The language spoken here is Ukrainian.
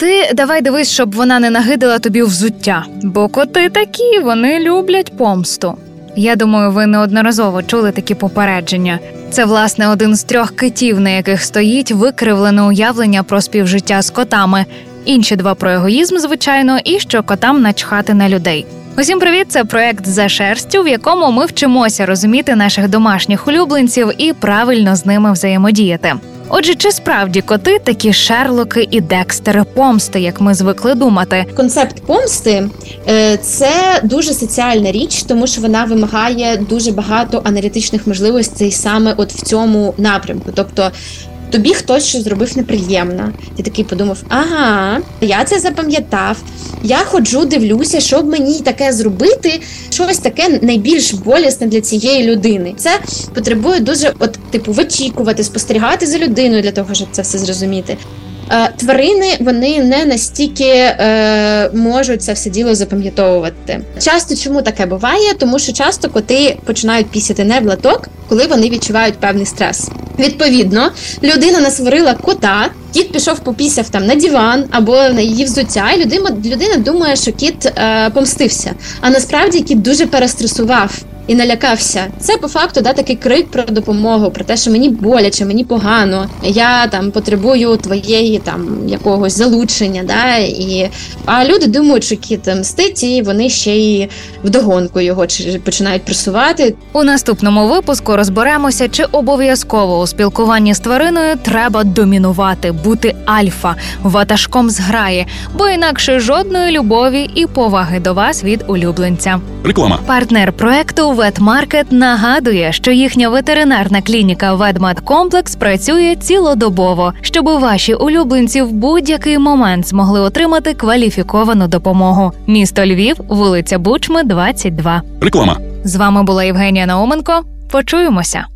Ти давай дивись, щоб вона не нагидала тобі взуття, бо коти такі, вони люблять помсту. Я думаю, ви неодноразово чули такі попередження. Це власне один з трьох китів, на яких стоїть викривлене уявлення про співжиття з котами. Інші два про егоїзм, звичайно, і що котам начхати на людей. Усім привіт! Це проект за шерстю, в якому ми вчимося розуміти наших домашніх улюбленців і правильно з ними взаємодіяти. Отже, чи справді коти такі шерлоки і декстери помсти, як ми звикли думати? Концепт помсти е, це дуже соціальна річ, тому що вона вимагає дуже багато аналітичних можливостей саме от в цьому напрямку. Тобто тобі хтось щось зробив неприємно. Ти такий подумав: ага, я це запам'ятав. Я ходжу, дивлюся, щоб мені таке зробити, щось таке найбільш болісне для цієї людини. Це потребує дуже, от, типу, вичікувати, спостерігати за людиною для того, щоб це все зрозуміти. Е, Тварини вони не настільки е, можуть це все діло запам'ятовувати. Часто чому таке буває? Тому що часто коти починають пісяти не в латок, коли вони відчувають певний стрес. Відповідно, людина насварила кота, кіт пішов попісяв там на диван або на її взуття, і людина, людина думає, що кіт е, помстився. А насправді кіт дуже перестресував. І налякався. Це по факту да такий крик про допомогу, про те, що мені боляче, мені погано. Я там потребую твоєї там якогось залучення. Да, і а люди думають, що кіт мстить, і вони ще й вдогонку його чи- починають пресувати. У наступному випуску розберемося, чи обов'язково у спілкуванні з твариною треба домінувати, бути альфа, ватажком зграї, бо інакше жодної любові і поваги до вас від улюбленця. Реклама. Партнер проекту Ветмаркет нагадує, що їхня ветеринарна клініка Ведмедкомплекс працює цілодобово, щоб ваші улюбленці в будь-який момент змогли отримати кваліфіковану допомогу. Місто Львів, вулиця Бучми, 22. Реклама. З вами була Євгенія Науменко. Почуємося.